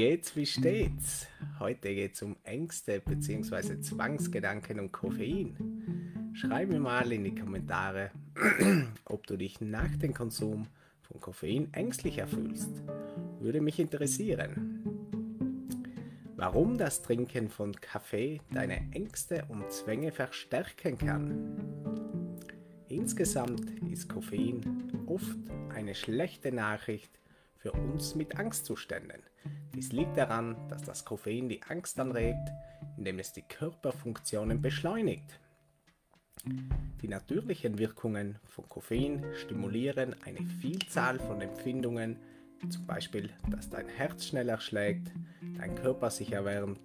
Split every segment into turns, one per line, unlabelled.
geht's, wie steht's? Heute geht's um Ängste bzw. Zwangsgedanken und Koffein. Schreib mir mal in die Kommentare, ob du dich nach dem Konsum von Koffein ängstlicher fühlst. Würde mich interessieren. Warum das Trinken von Kaffee deine Ängste und Zwänge verstärken kann. Insgesamt ist Koffein oft eine schlechte Nachricht für uns mit Angstzuständen. Dies liegt daran, dass das Koffein die Angst anregt, indem es die Körperfunktionen beschleunigt. Die natürlichen Wirkungen von Koffein stimulieren eine Vielzahl von Empfindungen, zum Beispiel, dass dein Herz schneller schlägt, dein Körper sich erwärmt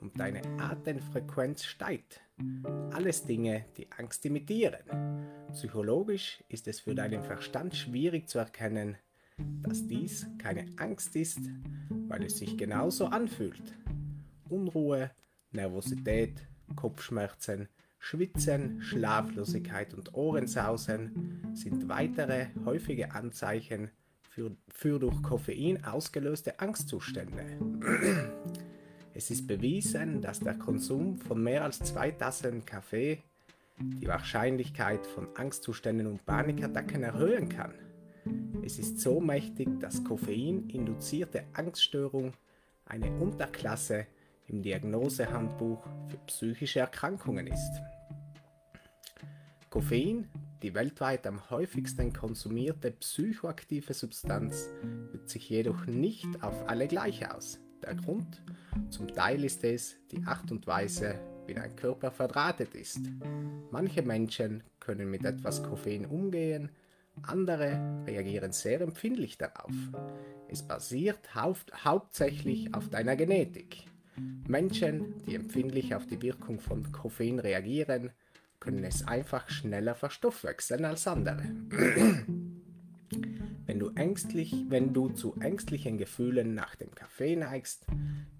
und deine Atemfrequenz steigt. Alles Dinge, die Angst imitieren. Psychologisch ist es für deinen Verstand schwierig zu erkennen, dass dies keine Angst ist, weil es sich genauso anfühlt. Unruhe, Nervosität, Kopfschmerzen, Schwitzen, Schlaflosigkeit und Ohrensausen sind weitere häufige Anzeichen für, für durch Koffein ausgelöste Angstzustände. Es ist bewiesen, dass der Konsum von mehr als zwei Tassen Kaffee die Wahrscheinlichkeit von Angstzuständen und Panikattacken erhöhen kann. Es ist so mächtig, dass Koffein-induzierte Angststörung eine Unterklasse im Diagnosehandbuch für psychische Erkrankungen ist. Koffein, die weltweit am häufigsten konsumierte psychoaktive Substanz, wirkt sich jedoch nicht auf alle gleich aus. Der Grund? Zum Teil ist es die Art und Weise, wie dein Körper verdrahtet ist. Manche Menschen können mit etwas Koffein umgehen, andere reagieren sehr empfindlich darauf. Es basiert hau hauptsächlich auf deiner Genetik. Menschen, die empfindlich auf die Wirkung von Koffein reagieren, können es einfach schneller verstoffwechseln als andere. wenn, du ängstlich, wenn du zu ängstlichen Gefühlen nach dem Kaffee neigst,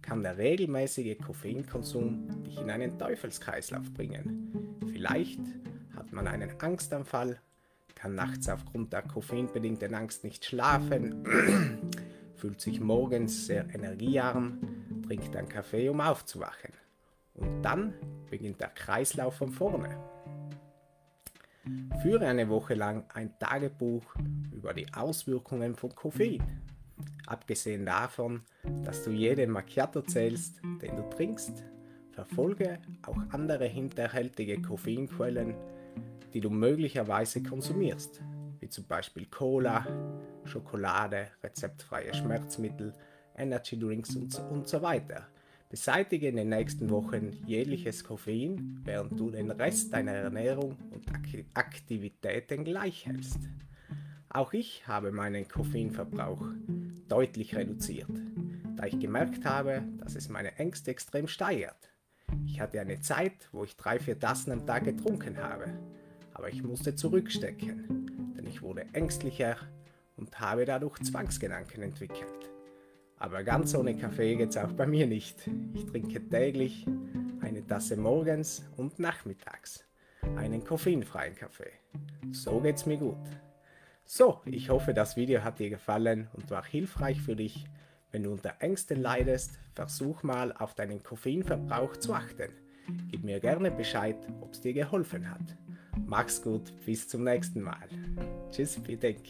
kann der regelmäßige Koffeinkonsum dich in einen Teufelskreislauf bringen. Vielleicht hat man einen Angstanfall kann nachts aufgrund der koffeinbedingten Angst nicht schlafen, fühlt sich morgens sehr energiearm, trinkt einen Kaffee, um aufzuwachen. Und dann beginnt der Kreislauf von vorne. Führe eine Woche lang ein Tagebuch über die Auswirkungen von Koffein. Abgesehen davon, dass du jeden Macchiato zählst, den du trinkst, verfolge auch andere hinterhältige Koffeinquellen, die du möglicherweise konsumierst, wie zum Beispiel Cola, Schokolade, rezeptfreie Schmerzmittel, Energy Drinks und, und so weiter. Beseitige in den nächsten Wochen jegliches Koffein, während du den Rest deiner Ernährung und Aktivitäten gleich hältst. Auch ich habe meinen Koffeinverbrauch deutlich reduziert, da ich gemerkt habe, dass es meine Ängste extrem steigert. Ich hatte eine Zeit, wo ich drei, vier Tassen am Tag getrunken habe aber ich musste zurückstecken, denn ich wurde ängstlicher und habe dadurch Zwangsgedanken entwickelt. Aber ganz ohne Kaffee geht's auch bei mir nicht. Ich trinke täglich eine Tasse morgens und nachmittags. Einen koffeinfreien Kaffee. So geht's mir gut. So, ich hoffe, das Video hat dir gefallen und war hilfreich für dich. Wenn du unter Ängsten leidest, versuch mal auf deinen Koffeinverbrauch zu achten. Gib mir gerne Bescheid, ob es dir geholfen hat. Mach's gut, bis zum nächsten Mal. Tschüss, Bedenk.